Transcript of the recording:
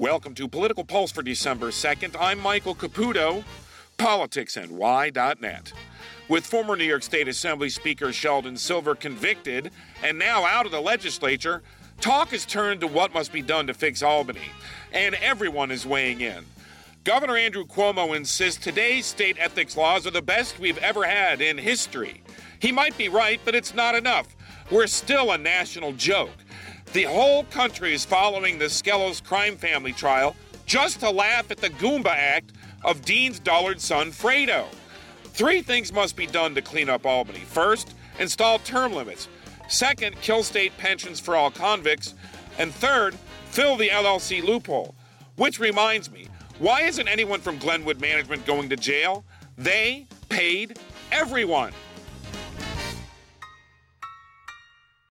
Welcome to Political Pulse for December 2nd. I'm Michael Caputo, politicsny.net. With former New York State Assembly Speaker Sheldon Silver convicted and now out of the legislature, talk has turned to what must be done to fix Albany, and everyone is weighing in. Governor Andrew Cuomo insists today's state ethics laws are the best we've ever had in history. He might be right, but it's not enough. We're still a national joke. The whole country is following the Skelos crime family trial just to laugh at the Goomba act of Dean's dullard son, Fredo. Three things must be done to clean up Albany. First, install term limits. Second, kill state pensions for all convicts. And third, fill the LLC loophole. Which reminds me, why isn't anyone from Glenwood Management going to jail? They paid everyone.